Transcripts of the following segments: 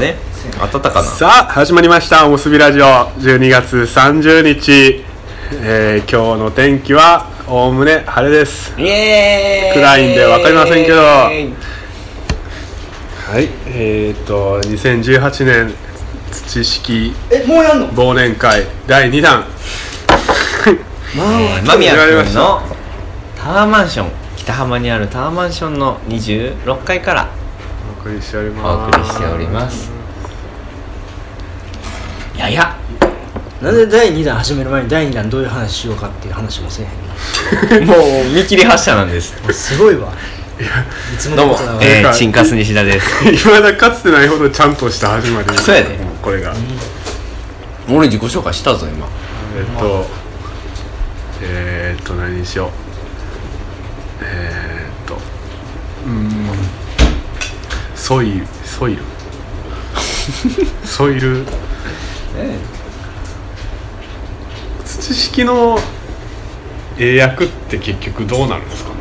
ね。当たったかな。さあ始まりました。おむすびラジオ。12月30日、えー今日の天気はおおむね晴れです。イエーイ。暗いんでわかりませんけど。はいえー、っと2018年土式忘年会第2弾。えー間宮君のタワーマンション。北浜にあるタワーマンションの26階からお送りしておりおます。送りしておりますやや。なんで第2弾始める前に第2弾どういう話しようかっていう話もせえへん もう見切り発車なんです。のすごいわ。いつもどうもえー、チンカス西田です。いまだかつてないほどちゃんとした始まり。そうやで。これが。俺自己紹介したぞ今。えっとえー、っと何にしよう。えー、っとうーん。ソイルソイル。ソイル 土式の英訳って結局どうなるんですかね？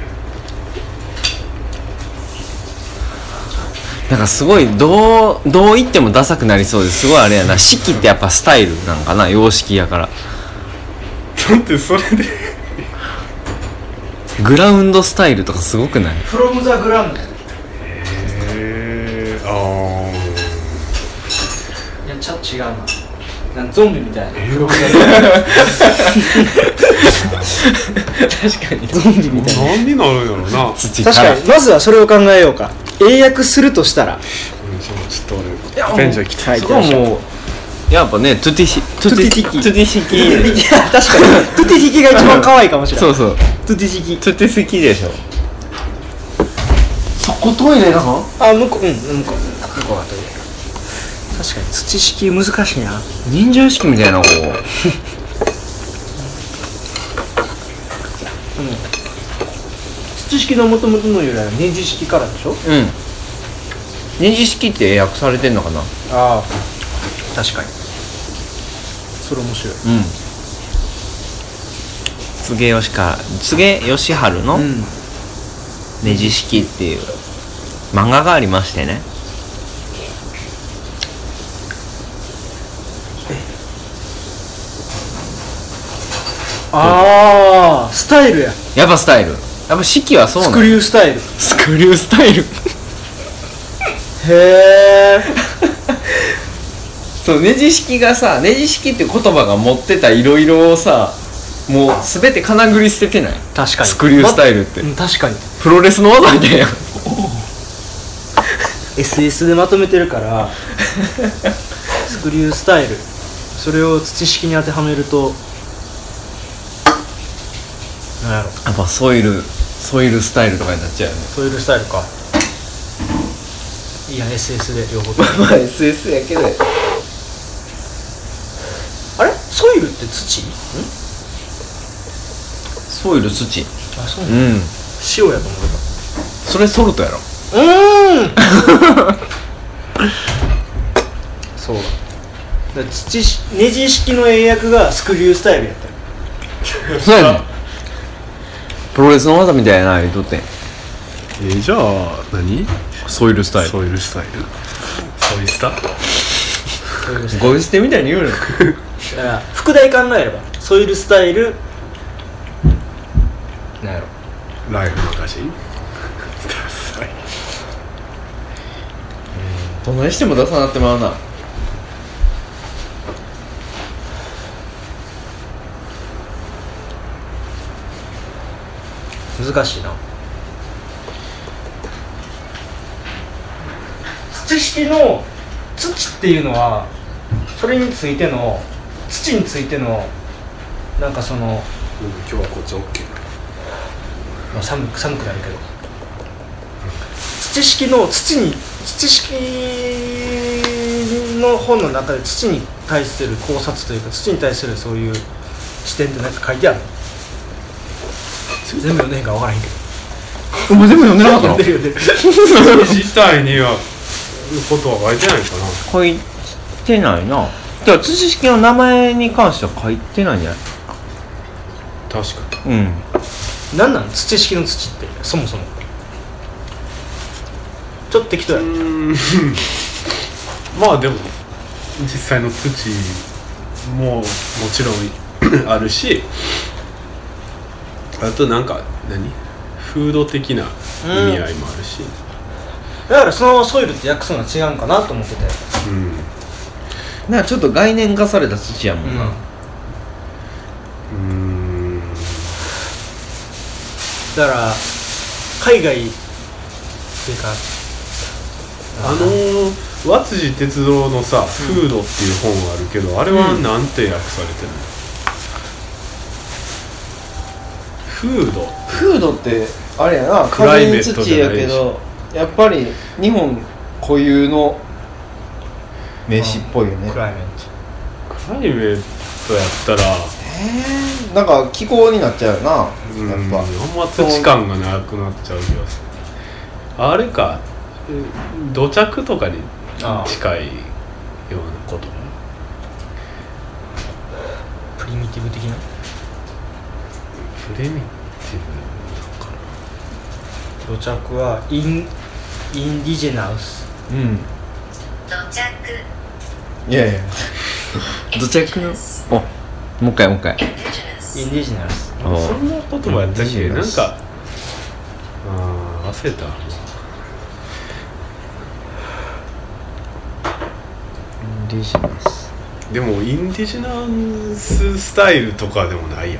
なんかすごいどうどう言ってもダサくなりそうです。ごいあれやな。式ってやっぱスタイルなんかな様式やから。だってそれでグラウンドスタイルとかすごくない？フロムザグラウンドいえー、あやちょっと違うななんかゾンビみたいな。ー。確かに。ゾンビみたいな何になるんやろうな土 確かに。まずはそれを考えようか。英訳するとしたら。ょっと俺ベンチャー来てはいそこはもうやっぱねトゥティシトゥティティキ。トゥティ式いや確かに。トゥティヒ キが一番可愛いかもしれない。そうそう。トゥティヒキ。トゥティ式でしょ。そこトイレなの？あ向こう。うん向こう。向こうがトイレ確かに土式難しいな。忍者式みたいなこ土式の元々の由来はネジ式からでしょ？ううん。忍者式って訳されてんのかな？ああ。確かに。それ面白い。うん。柘義か柘義治のうん。ネジ式っていう漫画がありましてねああスタイルや。やっぱスタイル。やっぱ式はそうなスクのリュースタイル。スクリュースタイル。へえそうネジ式がさネジ式って言葉が持ってたいろいろをさもう全て金繰り捨ててない？確かに。スクリュースタイルって。まうん確かに。プロレスの技みたいやん SS でまとめてるから スクリュースタイル。それを土式に当てはめるとなんやろやっぱソイルソイルスタイルとかになっちゃうよね。ソイルスタイルか。いや SS で両方。と もまあ SS やけど。あれ？ソイルって土？ん？ソイル土。あそう。なのうん。塩やと思ってそれソルトやろ。たうーん！そう。だだ。から土しネジ式の英訳がスクリュースタイルやった。よそうやねんプロレスの技みたいやな言うとって。んえー、じゃあ何？ソイルスタイル。ソイルスタイル。ソイスタ？ゴイ捨てみたいに言うのだから副題考えれば。ソイルスタイル。なんやろ。ライフの歌詞 どないしても出さなってまうな難しいな。土式の土っていうのはそれについての土についてのなんかその、うん、今日はこっち OK まあ、寒く寒くなるけど。土式の土に土式の本の中で土に対する考察というか土に対するそういう視点ってなんか書いてあるの全部読んでへんから分からへんけど。お前全部読んでなかったの？読んでる読んでる。自体にはことは書いてないかな？書いてないな。だから土式の名前に関しては書いてないんじゃない？確かに。うん。何なん？土式の土ってそもそも。ちょっと適当や。うーん。まあでも実際の土ももちろんあるしあとなんか何？フード的な意味合いもあるし。だからそのソイルって訳すのは違うんかなと思ってて。うん。なんかちょっと概念化された土やもんな、うん。うんだから海外っていうか。あの和辻哲郎のさ「フード」っていう本あるけどあれはなんて訳されてるの、フード。フードってあれやなプライベートじゃないし。やっぱり日本固有の名詞っぽいよね。クライメンクライメートやったら。えー、なんか気候になっちゃうよなうんやっぱ。あんま土感がなくなっちゃう気がする。あれかえ土着とかに近いようなこと。トプリミティブ的な？プレミティブ土着はインインディジェナウス。うん。土着。いやいや。土着の？おもう一回もう一回。インディジェナウス。そんな言葉やったっけ、うんなんかあー忘れた。インディジナス。でもインディジナススタイルとかでもないやん。うん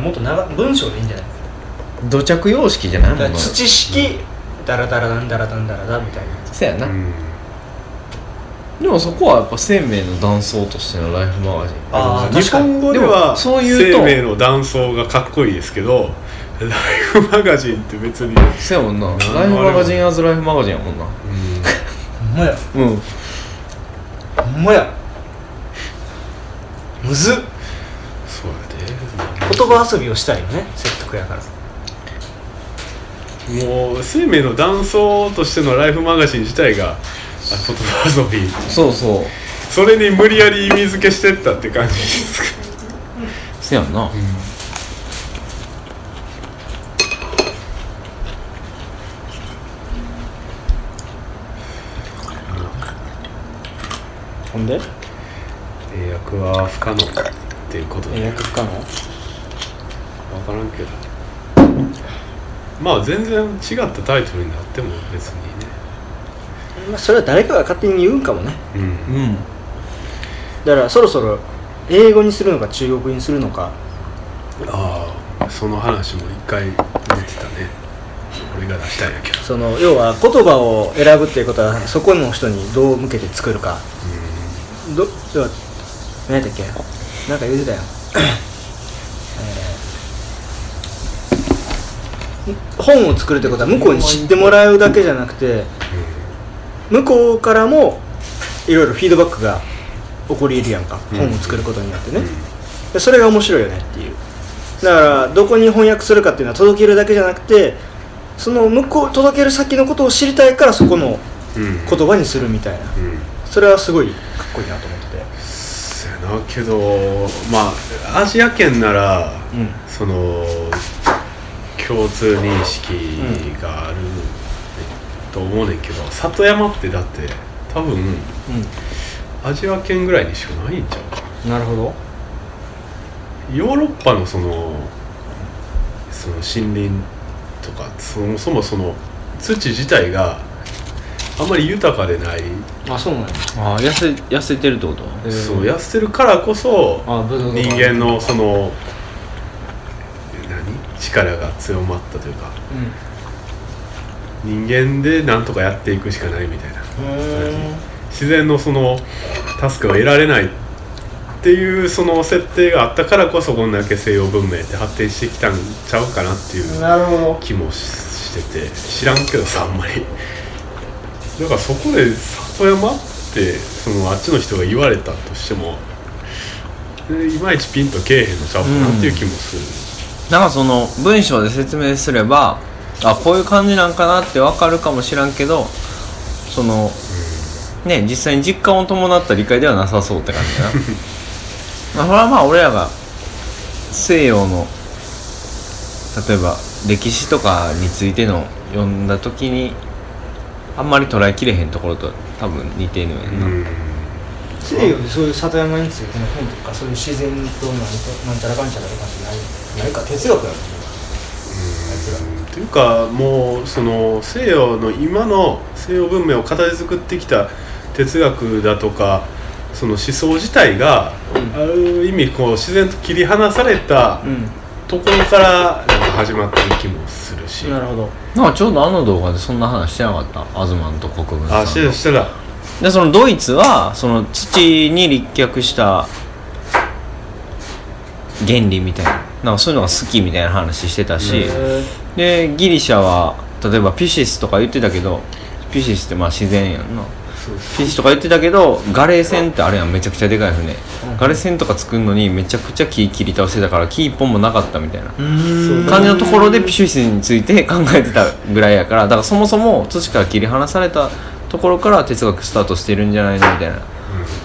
もっと長文章でいいんじゃない？土着様式じゃない土式ダラダラダンダラダンダラダみたいなそやな、うんでもそこはやっぱ生命の断層としてのライフマガジンあー日本語でではもそう言うと生命の断層がかっこいいですけどライフマガジンって別に、そやもんなライフマガジンアズライフマガジンやもんなほんまやうんほんまやむずっ言葉遊びをしたいよね説得やから。でもう生命の断層としてのライフマガジン自体があ言葉遊び。そうそう。それに無理やり意味付けしてったって感じですか。せやんな、ほんで？英訳は不可能っていうことで。英訳不可能？分からんけど。まあ全然違ったタイトルになっても別にね。まあそれは誰かが勝手に言うんかもね。うん。うん。だからそろそろ英語にするのか中国語にするのか。ああその話も一回出てたね。俺が出したんやけど。その要は言葉を選ぶっていうことはそこの人にどう向けて作るかど要は何やったっけなんか言ってたよえ本を作るってことは向こうに知ってもらうだけじゃなくて向こうからもいろいろフィードバックが起こり得るやんか、うん本を作ることによってね、それが面白いよねっていう。だからどこに翻訳するかっていうのは届けるだけじゃなくてその向こう届ける先のことを知りたいからそこのうん。言葉にするみたいな。うん。それはすごいかっこいいなと思ってて。そやな。けどまあアジア圏ならうん。その共通認識があると思うねんけど里山ってだって多分アジア圏ぐらいにしかないんちゃう？かうんなるほど。ヨーロッパのそのその森林とかそもそもその土自体があんまり豊かでない、あそうなんや。ああ痩せ痩せてるってこと？そう痩せてるからこそ人間のその何力が強まったというか人間でなんとかやっていくしかないみたいな。うん自然のその助けを得られないっていうその設定があったからこそこんだけ西洋文明って発展してきたんちゃうかなっていう気もししてて知らんけどさあんまり。だからそこで里山ってそのあっちの人が言われたとしてもえいまいちピンとけえへんのちゃうかなっていう気もする、なんかその文章で説明すればあこういう感じなんかなってわかるかもしらんけどそのね実際に実感を伴った理解ではなさそうって感じだな。まあそれはまあ俺らが西洋の例えば歴史とかについての読んだ時にあんまり捉えきれへんところと多分似てるのやんな、うん。西洋でそういう里山についての本とかそういう自然となんとなんちゃらかんちゃらとかってない？ないか哲学やもん。ねというかもうその西洋の今の西洋文明を形作ってきた哲学だとかその思想自体が、うんある意味こう自然と切り離されたうん。ところからなんか始まってる気もするし、なるほどなんかちょうどあの動画でそんな話してなかった？東と国分さんあしてたしてた。でそのドイツはその土に立脚した原理みたいななんかそういうのが好きみたいな話してたし、でギリシャは例えばピシスとか言ってたけどピシスってまあ自然やんな。ピシスとか言ってたけどガレー船ってあれやんめちゃくちゃでかい船、うんガレー船とか作るのにめちゃくちゃ木切り倒してたから木一本もなかったみたいな。うん。感じのところでピシスについて 考えてたぐらいやからだからそもそも土から切り離されたところから哲学スタートしてるんじゃないのみたいな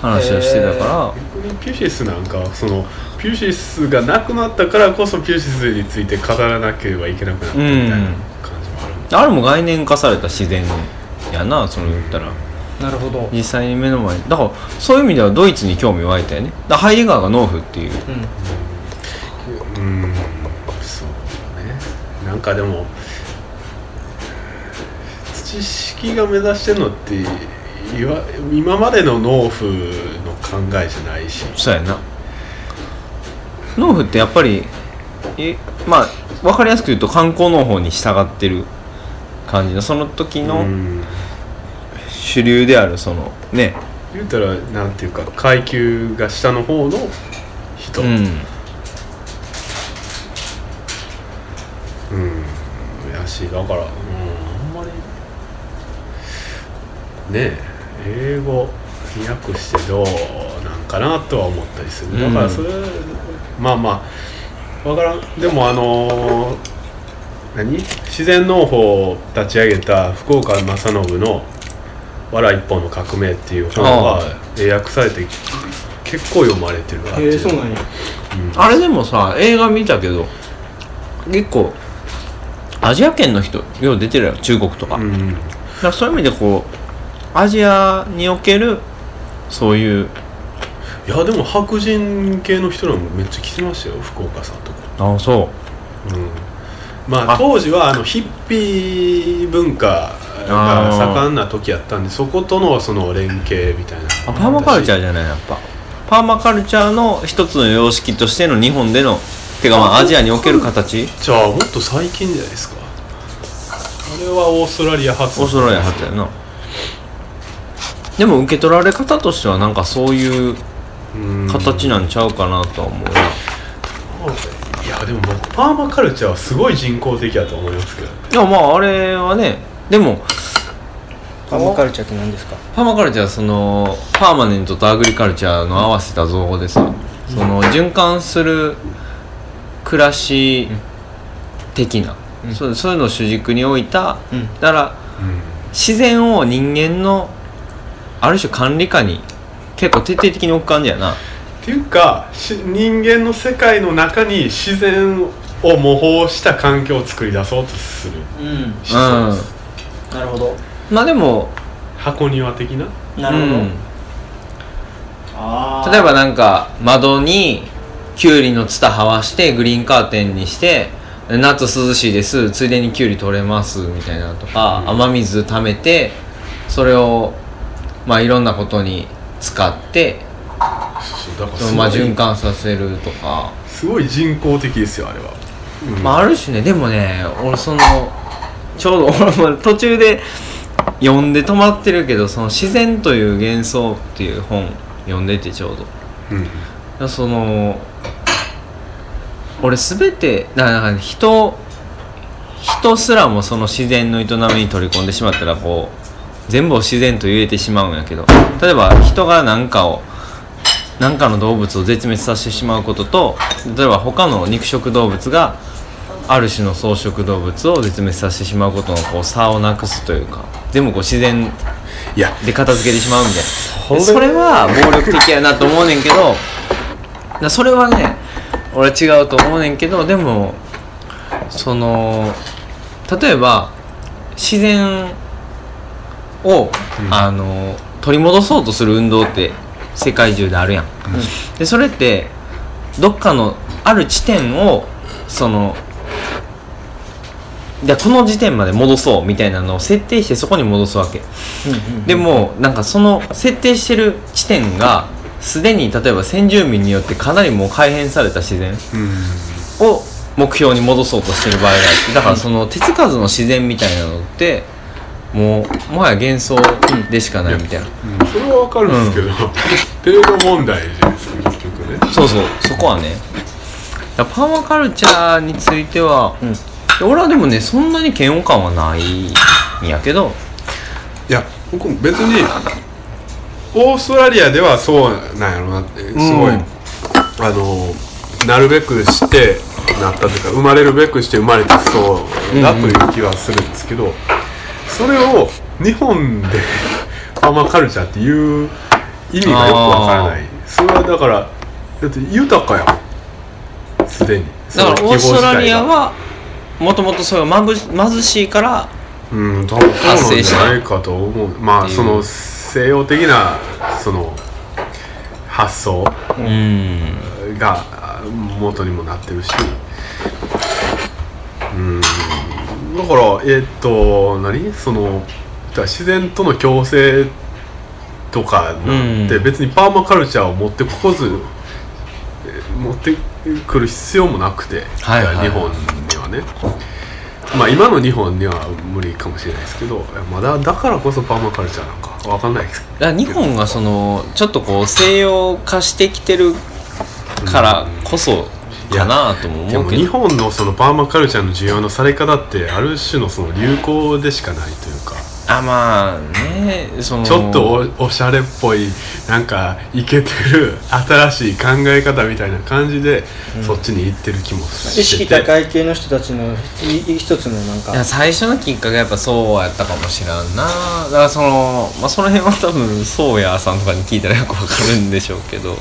話をしてたから、逆にピュシスなんかはそのピュシスがなくなったからこそピュシスについて語らなければいけなくなったみたいな感じもある、あれも概念化された自然やなその言ったら。なるほど。実際に目の前にだからそういう意味ではドイツに興味湧いたよね。だからハイデガーがノーフっていう。うん。うん。そうね。なんかでも土式が目指してるのっていわ今までの農夫の考えじゃないし。そうやな農夫ってやっぱりえまあ分かりやすく言うと観光農法に従ってる感じのその時のうん。主流であるそのね。言うたらなんていうか階級が下の方の人、うん。うん。やしだから、うん、あんまりねえ英語に訳してどうなんかなとは思ったりする。だからそれ、まあまあ。わからん。でもあのー何？自然農法を立ち上げた福岡正信の「わら一本の革命」っていう本あが英訳されて結構読まれてるへえそうなんや。うん。あれでもさ映画見たけど結構アジア圏の人よう出てるよ中国とか,、だうん。からそういう意味でこうアジアにおけるそういういやでも白人系の人らもめっちゃ来てましたよ福岡さんとか、あそう。ん、まああ。当時はあのヒッピー文化が盛んな時やったんでそことのその連携みたいなあパーマカルチャーーじゃないやっぱ。パーマカルチャーの一つの様式としての日本でのてかまあアジアにおける形？じゃあもっと最近じゃないですか。あれはオーストラリア発オーストラリア初やな。でも受け取られ方としてはなんかそういううん形なんちゃうかなとは思う。な、いやでも僕パーマカルチャーはすごい人工的やと思いますけど。でもまああれはねでもパーマカルチャーって何ですか？パーマカルチャーはそのパーマネントとアグリカルチャーの合わせた造語でさ、その循環する暮らし的な、うん。そうそういうのを主軸に置いた、うん。だから自然を人間のある種管理下に結構徹底的に置く感じやな。っていうかし人間の世界の中に自然を模倣した環境を作り出そうとする。うん。思想です、なるほどまあでも、箱庭的な？なるほど、うん。あー。例えばなんか窓にキュウリのツタはわしてグリーンカーテンにして夏涼しいです。ついでにキュウリ取れますみたいなのとか、うん。雨水溜めてそれをまあいろんなことに使ってそうだからそのまあ循環させるとか、すごい人工的ですよあれは、うん。まあある種ね。でもね俺そのちょうど俺も 途中で読んで止まってるけどその自然という幻想っていう本読んでてちょうど。うんその俺全てだからなんか人人すらもその自然の営みに取り込んでしまったらこう全部を自然と言えてしまうんやけど。例えば人が何かを何かの動物を絶滅させてしまうことと例えば他の肉食動物がある種の草食動物を絶滅させてしまうことのこう差をなくすというか全部こう自然で片付けてしまうみたいなそれでそれは暴力的やなと思うねんけどだそれはね俺違うと思うねんけどでもその例えば自然を、うん。あの取り戻そうとする運動って世界中であるやん、でそれってどっかのある地点をそのじゃあこの時点まで戻そうみたいなのを設定してそこに戻すわけ。でもなんかその設定してる地点がすでに例えば先住民によってかなりもう改変された自然うん。を目標に戻そうとしてる場合があってだからその手つかずの自然みたいなのってもうもはや幻想でしかないみたいな、うん。それはわかるんですけど、程度問題じゃないですか結局ね。そうそう。そこはね。パーマカルチャーについては、うん。俺はでもねそんなに嫌悪感はないんやけど。いや僕も別にオーストラリアではそうなんやろなってすごい、うんあのなるべくしてなったというか生まれるべくして生まれたそうだという気はするんですけど、それを日本でパーマカルチャーっていう意味がよくわからない。それはだからだって豊かやもん。すでに。だからオーストラリアはもともとそういうまぶ貧しいからうん多分そうなんじゃないかと思う。まあその西洋的なその発想うん。が元にもなってるし。うんだからえっ、と何？その自然との共生とかなんてうん。別にパーマカルチャーを持ってこずえ持ってくる必要もなくて、はいはい。はい日本にはね。まあ今の日本には無理かもしれないですけどまだだからこそパーマカルチャーなんかわかんないです。日本がそのちょっとこう西洋化してきてるからこそかなともでも思うけど。日本のそのパーマカルチャーの需要のされ方ってある種のその流行でしかないというか。あまあねその。ちょっとおおしゃれっぽいなんかイケてる新しい考え方みたいな感じで、そっちに行ってる気もして意識高い系の人たちのい一つのなんか。いや最初のきっかけはやっぱそうやったかもしらんな。だからそのまあその辺は多分そうやさんとかに聞いたらよくわかるんでしょうけど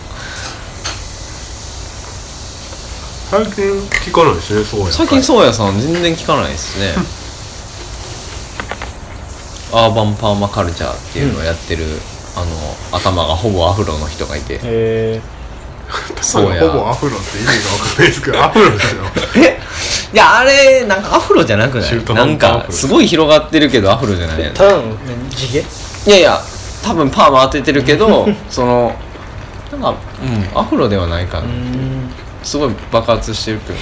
最近聞かないですねそうや最近そうやさん全然聞かないですね。アーバンパーマカルチャーっていうのをやってる、あの頭がほぼアフロの人がいて。へそうや。ほぼアフロって意味が分かんないですけど アフロですよ。え？いやあれなんかアフロじゃなくない？なんかすごい広がってるけどアフロじゃないやんえただの地毛？いやいや多分パーマ当ててるけど そのなんかうんアフロではないかな、うんすごい爆発してるけどね。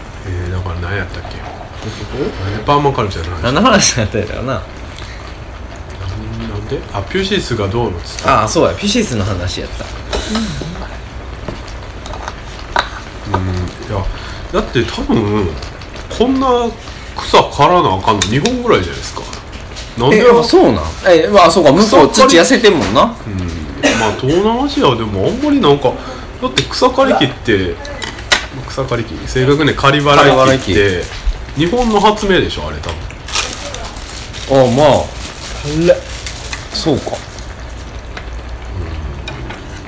えー、だから何やったっけ？なんでパーマカルチャーの話？何の話だったやろな。なんで？あピューシースがどうのっつってああそうや。ピシスの話やった。いやだって多分こんな草刈らなあかんの2本ぐらいじゃないですか。なんで？えあそうなん？えまあそうか。向こう土痩せてんもんな。まあ東南アジアでもあんまりなんかだって草刈り機って草刈り機。正確に刈り払い機。って日本の発明でしょあれ多分。あまあ。あれ。そうか。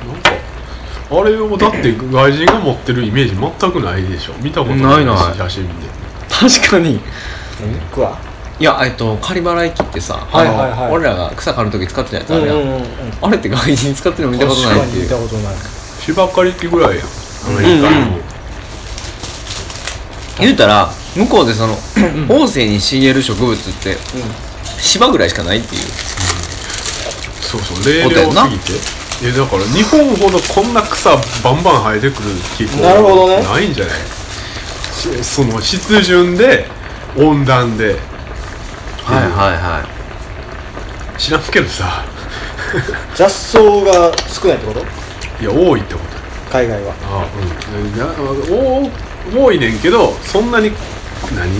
なんかあれをだって外人が持ってるイメージ全くないでしょ。見たことないないない。写真で。確かに。僕は。いやえっと仮払い機ってさ、はいはいはい。俺らが草刈る時使ってたやつあるやん、うんうんうんうん。あれって外人使ってるの見たことないっていう。たことない。芝刈り機ぐらいやん。アメリカの、うんうん言うたら向こうでその旺盛に茂る植物って芝ぐらいしかないっていう。そうそう冷涼すぎて。えだから日本ほどこんな草バンバン生えてくる気候なるほどね。ないんじゃない？しその湿潤で温暖で。はいはいは知らんけどさ。雑草が少ないってこと？いや多いってこと。海外は。あうん。いやお多いねんけどそんなに何？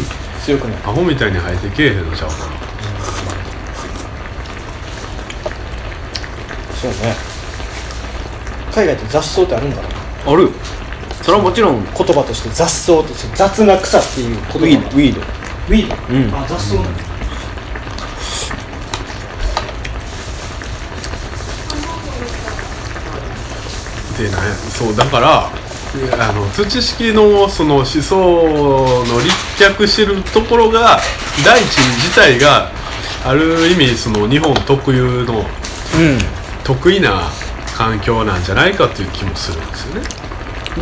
強くない。アホみたいに生えてけえへんのちゃうかな。そうね。海外って雑草ってあるんだないある。それはもちろん。ウ言葉として雑草って雑な草っていう言葉。ィード。ウィード。ウィード？うん。あ雑草。なんだでなんや。そうだからあの土式のその思想の立脚してるところが大地自体がある意味その日本特有のうん。得意な環境なんじゃないかという気もするんですよね。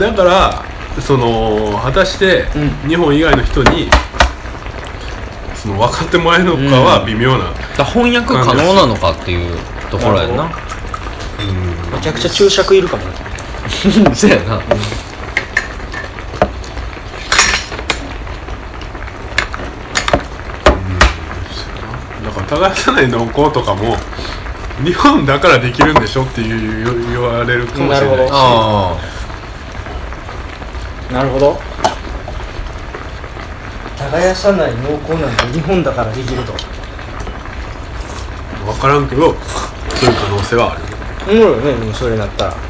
だからその果たしてう日本以外の人にその分かってもらえるのかは微妙な、だから翻訳可能なのかっていうところやん。なめちゃくちゃ注釈いるかも。ねそうやな。だから耕さない農耕とかも日本だからできるんでしょっていう言言われるかもしれないし。なるほど。あなるほど。耕さない農耕なんて日本だからできると。分からんけどそういう可能性はある。おもろいよねでもそれだったら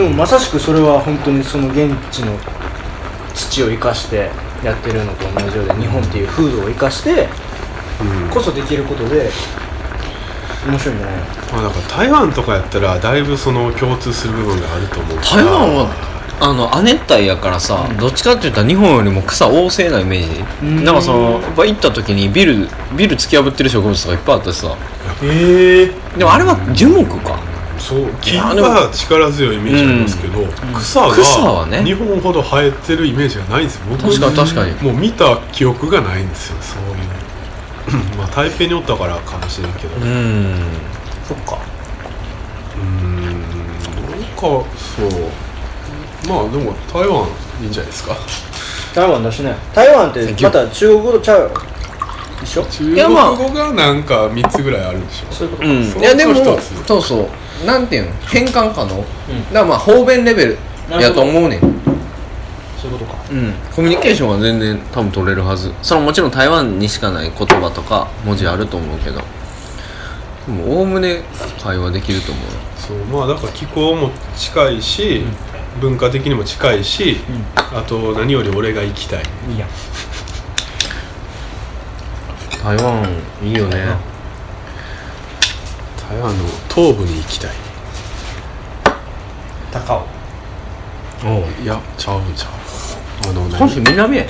でもまさしくそれは本当にその現地の土を生かしてやってるのと同じようで日本っていう風土を生かしてうん。こそできることで面白いんじゃないのまあだから台湾とかやったらだいぶその共通する部分があると思う台湾はあの亜熱帯やからさ、どっちかって言ったら日本よりも草旺盛なイメージ。うん。なんかそのやっぱ行った時にビルビル突き破ってる植物とかいっぱいあってさ。へえでもあれは樹木かそう木やでもが力強いイメージありますけど、草が草はね。日本ほど生えてるイメージがないんですよ。僕確かに確かに。もう見た記憶がないんですよそういう。まあ台北におったからかもしれんけど。ううん。そっか。ーんなんかそう。まあでも台湾いいんじゃないですか。台湾だしね。台湾ってまた中国語とちゃう。よ一緒？中国やまあ語がなんか3つぐらいあるんでしょ。そういうこと。うん。そういやでもそうそうなんていうの？変換可能、だからまあ方便レベルやと思うねん。そういうことか。うん。コミュニケーションは全然多分取れるはず。それはもちろん台湾にしかない言葉とか文字あると思うけど。でもおおむね会話できると思うそう。まあだから気候も近いし、文化的にも近いし、あと何より俺が行きたい。いいや。台湾いいよね台湾の東部に行きたい。高尾。おういやちゃうんちゃう。あの本州何南へ。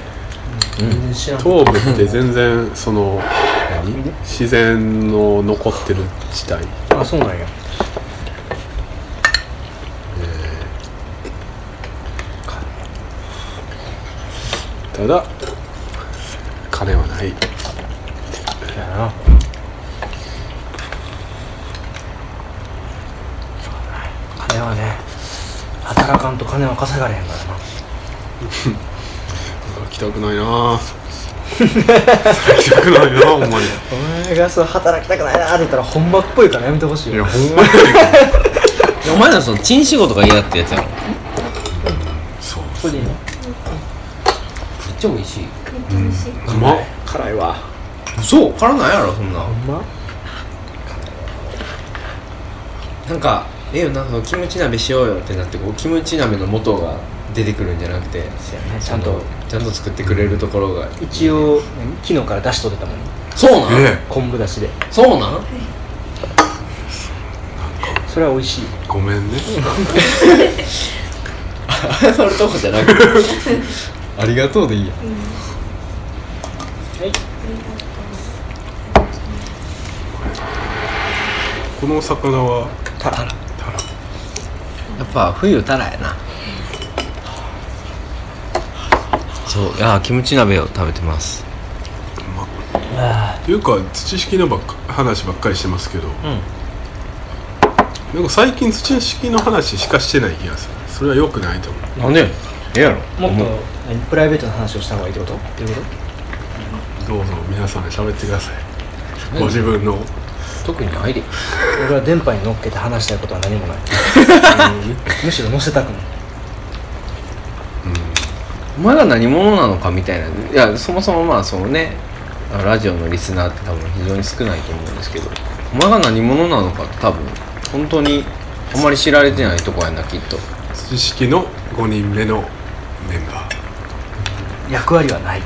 全然知らん。東部って全然その何？自然の残ってる地帯。あそうなんや。ただ金はないやな金はね働かんと金は稼がれへんからな。行きたくないな。行きたくないなほんまに。お前がそう働きたくないなって言ったら本場っぽいからやめてほしいよ。いやほんまに お前らそのチン仕事が嫌ってやつやろめっそう。それでいいのちゃ美味しい。うまっ辛いわ。そう辛ないやろそんな。ほんま？なんかええよなそのキムチ鍋しようよってなってこうキムチ鍋の素が出てくるんじゃなくてねちゃんとちゃんと。作ってくれるところが一応昨日から出しとってたもん。そうなん、え昆布だしで。そうなん？それは美味しい。えごめんね。謝るとこじゃなくて。ありがとうでいいや。はい。この魚はタラぱ冬たらやな。そういやキムチ鍋を食べてます。あ。っていうか土式のばっか話ばっかりしてますけど、なんか最近土式の話しかしてない気がする。それは良くないと思う。なんでええやろ。もっと何プライベートな話をした方がいいってこと？っていうこどうぞ皆さん喋ってください。ご自分の特にないで。と俺は電波に乗っけて話したいことは何もない。むしろ乗せたくない。お前が何者なのかみたいな。いやそもそもまあそのね。あラジオのリスナーって多分非常に少ないと思うんですけど。お前が何者なのかって多分本当にあんまり知られてないとこやなきっと。土式の5人目のメンバー。役割はない。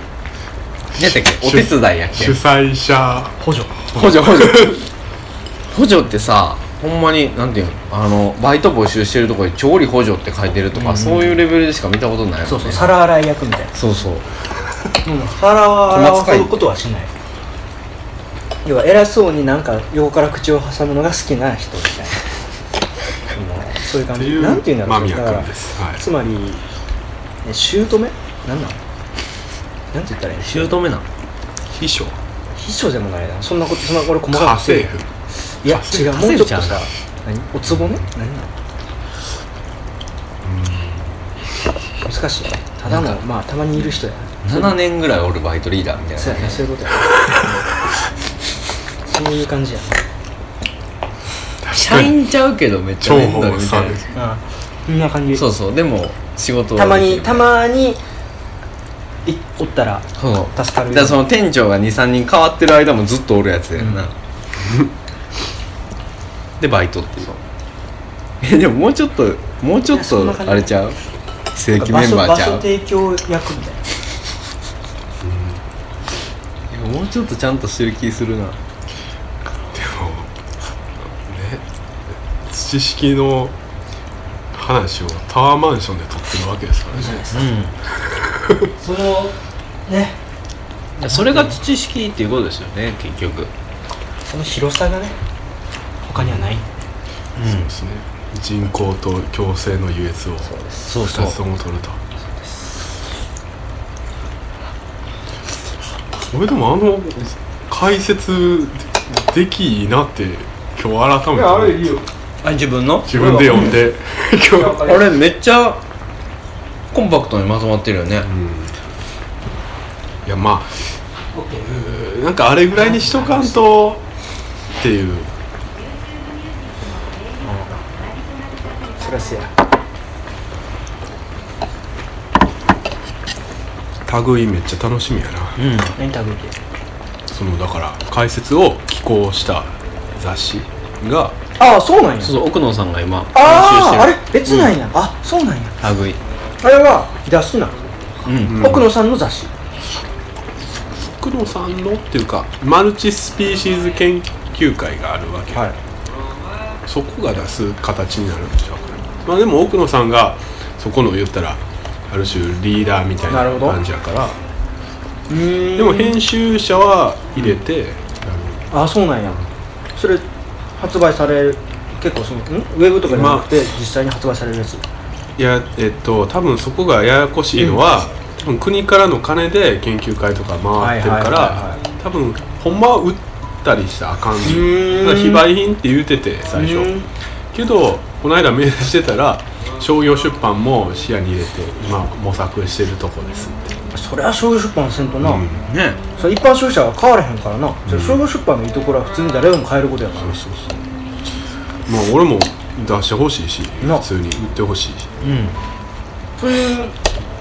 何やったっけ？お手伝いやっけ？主催者。補助。補助補助補助ってさほんまになんていうのあのバイト募集してるところに調理補助って書いてるとか、そういうレベルでしか見たことないもんね。そうそう皿洗い役みたいな。そうそう。うん腹を洗うことはしない。要は偉そうになんか横から口を挟むのが好きな人みたいな。う んそういう感じ。っていうなんていうんだろ間宮うだから君です。はい。つまりえ姑？なんなんなんて言ったらいいの姑な秘書？秘書でもないな。そんなことそんな俺細家かく政婦いや違うもうちょっとさ何？おつぼね？何？なの難しいただのまあたまにいる人や。7年ぐらいおるバイトリーダーみたいな。そうやねそういうことや。そういう感じや社員ちゃうけどめっちゃ重面倒宝みたいなされる。なそんな感じ。そうそう。でも仕事はたまできる。にたまにいおったらそう。助かるだからその店長が23人変わってる間もずっとおるやつやんな、でバイトっていう。えでももうちょっともうちょっとあれちゃう？正規メンバーちゃう？所提供役みたいな。いやもうちょっとちゃんとしてる気するな。でもね土式の話をタワーマンションで撮ってるわけですからね。そのね。うんそれが土式っていうことですよね結局。その広さがね他にはない。そうですね人口と共生の優越をそうそう。2つとも取ると。俺でもあの解説できいいなって今日改めて思うよ。あ自分の？自分で読んで。今日あれめっちゃコンパクトにまとまってるよね。いやまあなんかあれぐらいにしとかんとっていうそりゃせや類めっちゃ楽しみやな。うん何食べて？そのだから解説を寄稿した雑誌がああそうなんや。そうそう奥野さんが今編集あああれ？別なんや、あそうなんや。類あれは雑誌な。の、うん。うん奥野さんの雑誌。奥野さんのっていうかマルチスピーシーズ研究会があるわけ、い。そこが出す形になるんでしょうまあでも奥野さんがそこの言ったらある種リーダーみたいな感じやから。うん。でも編集者は入れて、あそうなんや。それ発売される結構そのん？ウェブとかじゃなくて、実際に発売されるやつ？いやえっと多分そこがややこしいのは、多分国からの金で研究会とか回ってるから、多分ほんまは売ったりしたらあかん。非売品って言うてて最初。うんけどこの間メールしてたら商業出版も視野に入れて今模索してるとこですって。それは商業出版せんとな、うん。ね。それ一般消費者は買われへんからな、それ商業出版のいいところは普通に誰でも買えることやから、そうそうそう。まあ俺も出してほしいしな。普通に売ってほしいし。うん。そういう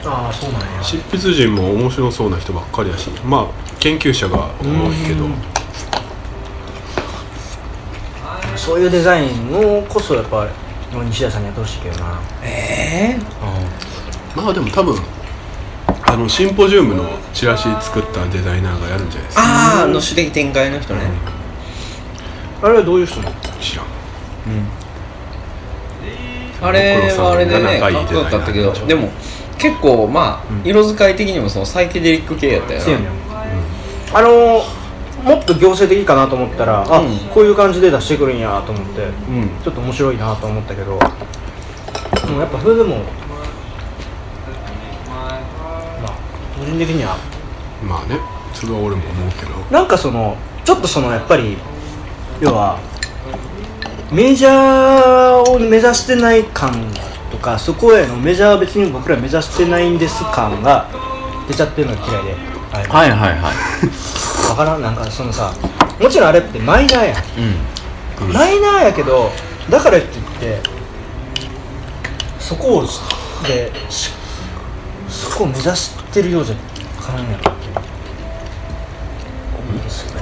ああそうなんや。執筆陣も面白そうな人ばっかりやし。まあ研究者が多いけど。うんそういうデザインをこそやっぱ西田さんにやってほしいけどな。ええまあでも多分あのシンポジウムのチラシ作ったデザイナーがやるんじゃないですか。ああの主的展開の人ね。あれはどういう人なの？知らん。あれはあれでねかっこよかったけどでも結構まあ、色使い的にもそのサイケデリック系やったよな。ねん。あのーもっと行政的かなと思ったらあ、うん。こういう感じで出してくるんやと思ってうん。ちょっと面白いなと思ったけどでもやっぱそれでもまあ個人的には。まあねそれは俺も思うけど。なんかそのちょっとそのやっぱり要はメジャーを目指してない感とかそこへのメジャーは別に僕ら目指してないんです感が出ちゃってるのが嫌いであれはいはいはい。わからん。なんかそのさもちろんあれってマイナーやん。うん。マイナーやけどだからって言ってそこをでしそこを目指してるようじゃわからんやろって思うんですよね。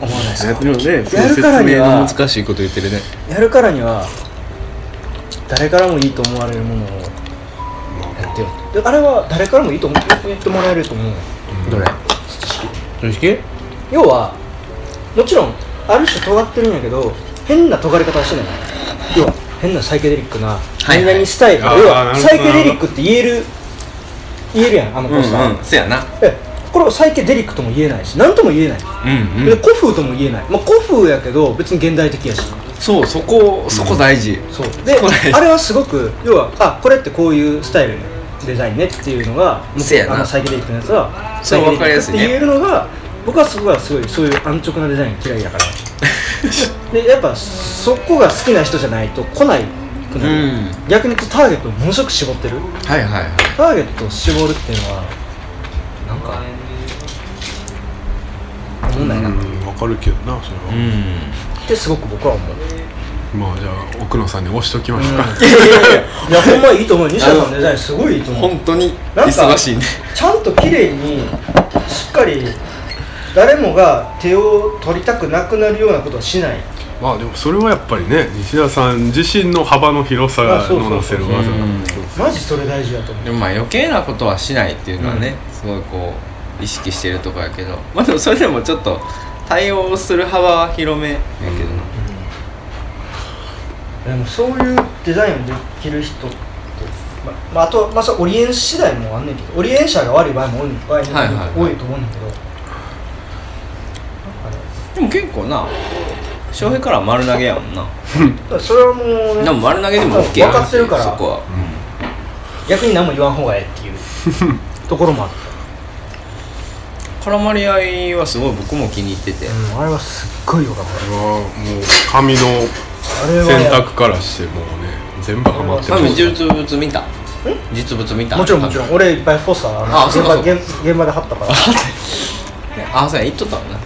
思わないですか？でもねやるからには説明の難しいこと言ってるね。やるからには誰からもいいと思われるものをであれは誰からもいいと思って言ってもらえると思う。よどれ？常識。要はもちろんある種尖ってるんやけど変な尖り方はしてない。要は変なサイケデリックな何々スタイル、要はサイケデリックって言える言えるやんあのポスター、うんうんせやな。えこれはサイケデリックとも言えないし何とも言えない、うんで古風とも言えない、まあ、古風やけど別に現代的やし。そうそこそこ大事。そう。でそこ大事。あれはすごく要はあこれってこういうスタイルのデザインねっていうのがせやな。あのサイケデリックのやつはそうサイケデリックわかりやすいね。って言えるのが僕はすごいすごいそういう安直なデザイン嫌いだから。でやっぱそこが好きな人じゃないと来ないくなる、うん。逆に言うとターゲットをものすごく絞ってる？はいはいはい。ターゲットを絞るっていうのはなんか問題な。っうんわかるけどなそれは、うん。てすごく僕は思う、まあじゃあ奥野さんに押しときましょうか、いやいやいやいやほんまいいと思う西田さんのデザインすごいいいと思う本当になんか忙しいね。ちゃんと綺麗にしっかり誰もが手を取りたくなくなるようなことはしない。まあでもそれはやっぱりね西田さん自身の幅の広さあそうそうそうのなせる技なんだけどマジそれ大事だと思う。でもまあ余計なことはしないっていうのはね、すごいこう意識してるとこやけど。まあでもそれでもちょっと対応する幅は広めやけどな、でもそういうデザインをできる人って、ままあ、あと、まあ、オリエン次第もあんねんけどオリエン社が悪い場合も多い場合もはいはいはい。多いと思うんだけど、でも結構な翔平からは丸投げやもんな。だからそれはもう、ね、でも丸投げでも OK 分かってるから。そこは、逆に何も言わん方がええっていうところもあって、絡まり合いはすごい僕も気に入ってて、うん、あれはすっごいよかっこれはもう紙の選や択からしてもうね全部ハマって多分る実物見た？実物見た？もちろんもちろん。俺いっぱいポスターあのあそうかそうか。現場現現場で貼ったから。あそうや言っとったもんな、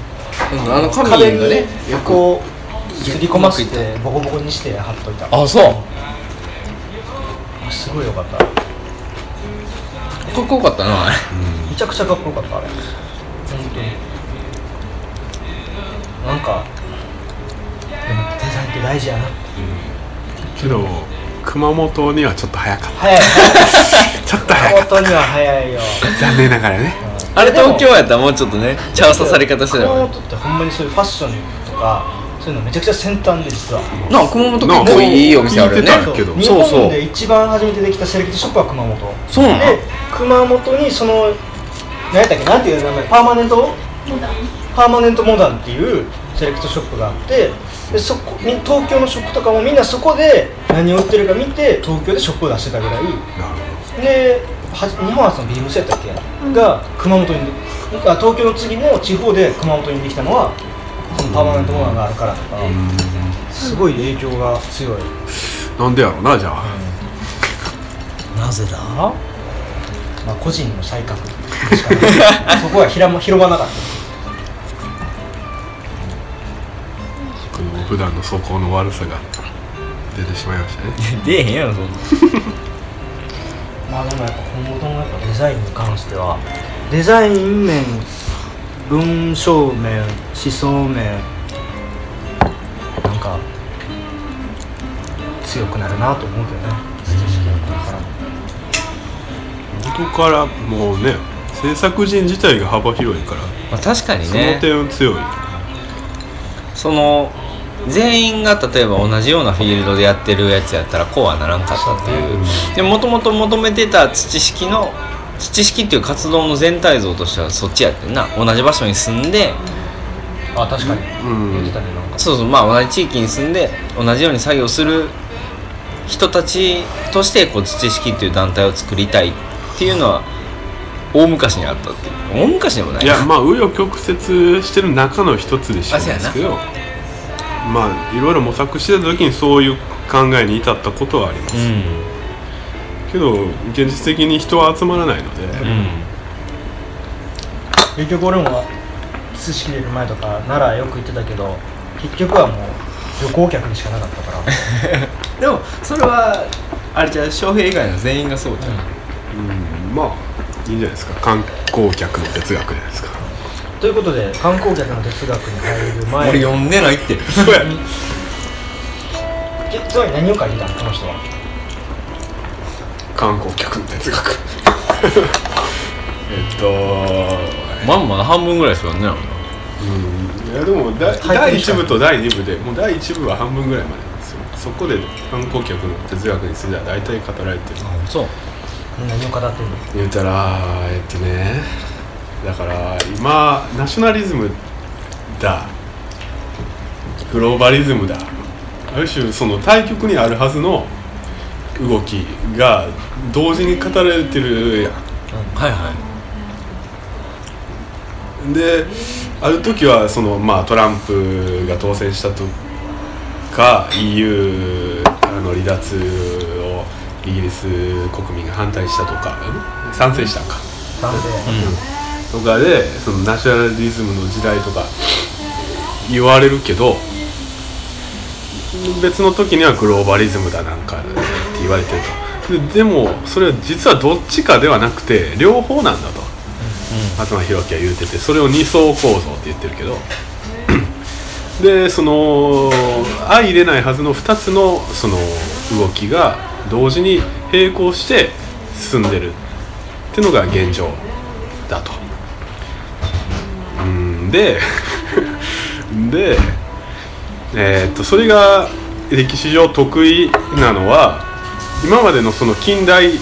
うん、あの紙がねよくこうすり込ませてボコボコにして貼っといた。あそう。すごいよかった。かっこよかったなあれ。めちゃくちゃかっこよかったあれ本当になんかでもデザインって大事やな。けど熊本にはちょっと早かっ早い。た ちょっと早かっ本当には早いよ。た残念ながらね。あれ東京やったらもうちょっとね茶を刺され方してた熊本ってほんまにそういうファッションとかそういうのめちゃくちゃ先端で実は。なあ熊本結構いいお店あるよね。聞いてたけど。日そう。そう本で一番初めてできたセレクトショップは熊本。そうなの？で熊本にその何やったっけ？なんていう名前？パーマネントパーマネントモダンっていうセレクトショップがあってでそこみ東京のショップとかもみんなそこで何を売ってるか見て東京でショップを出してたぐらい。なるほでは日本初のビームスやったっけ、が熊本にあ東京の次の地方で熊本にできたのはそのパーマネントモダンがあるからとか。すごい影響が強い。どなんでやろうなじゃあ。なぜだ？まあ個人の才覚 そこは広ま広まなかった。この普段の素行の悪さが出てしまいましたね。出えへんやろそんな。まあでもやっぱ今後ともやっぱデザインに関してはデザイン面文章面思想面なんか強くなるなと思うけどね。元からもうね制作人自体が幅広いから、まあ確かにそのね点強いその全員が例えば同じようなフィールドでやってるやつやったらこうはならんかったっていう。でもともと求めてた土式の土式っていう活動の全体像としてはそっちやってんな。同じ場所に住んであ確かに。うん。そうそうまあ同じ地域に住んで同じように作業する人たちとしてこう土式っていう団体を作りたいっていうのは大昔にあったっていう。大昔でもない。いやまあ紆余曲折してる中の一つでしょう。んですけどまあいろいろ模索してた時にそういう考えに至ったことはあります、うん。けど現実的に人は集まらないので、うん。結局俺も知識入れる前とか奈良よく行ってたけど結局はもう旅行客にしかなかったから。でもそれはあれじゃう翔平以外の全員がそうじゃん、うん。まあいいんじゃないですか？観光客の哲学じゃないですか？ということで観光客の哲学に入る前。俺読んでないって。そうやえつまり何を書いてたのこの人は？観光客の哲学。えっとまんまの半分ぐらいでないもんなうん。いやでもだ第1トルしか部と第2部でもう第1部は半分ぐらいまでなんですよ。そこで観光客の哲学については大体語られてる。そう何を語ってんの？言うたらえっとねだから今ナショナリズムだ。グローバリズムだ。ある種その対極にあるはずの動きが同時に語られてるやん。はいはである時はその、まあ、トランプが当選したとか EU あの離脱をイギリス国民が反対したとかん賛成したんか男性とかでそのナショナリズムの時代とか言われるけど別の時にはグローバリズムだなんかって言われてると。ででもそれは実はどっちかではなくて両方なんだと。東博樹は言うててそれを二層構造って言ってるけど。でその相入れないはずの2つのその動きが同時に並行して進んでるっていうのが現状だと。うんで でえーっとそれが歴史上得意なのは今までのその近代